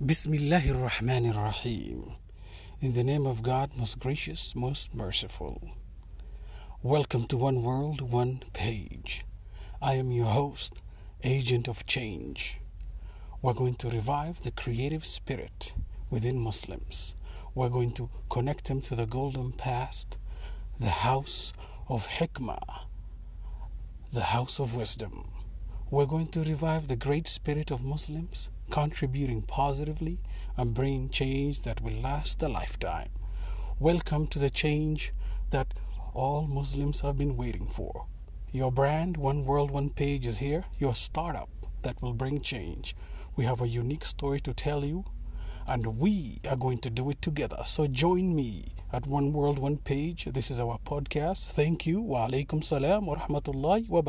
Bismillahir Rahmanir Rahim. In the name of God, most gracious, most merciful. Welcome to One World, One Page. I am your host, Agent of Change. We're going to revive the creative spirit within Muslims. We're going to connect them to the golden past, the house of Hikmah, the house of wisdom. We're going to revive the great spirit of Muslims, contributing positively and bringing change that will last a lifetime. Welcome to the change that all Muslims have been waiting for. Your brand, One World, One Page, is here. Your startup that will bring change. We have a unique story to tell you, and we are going to do it together. So join me at One World, One Page. This is our podcast. Thank you. Wa alaikum salam wa rahmatullahi wa barakatuh.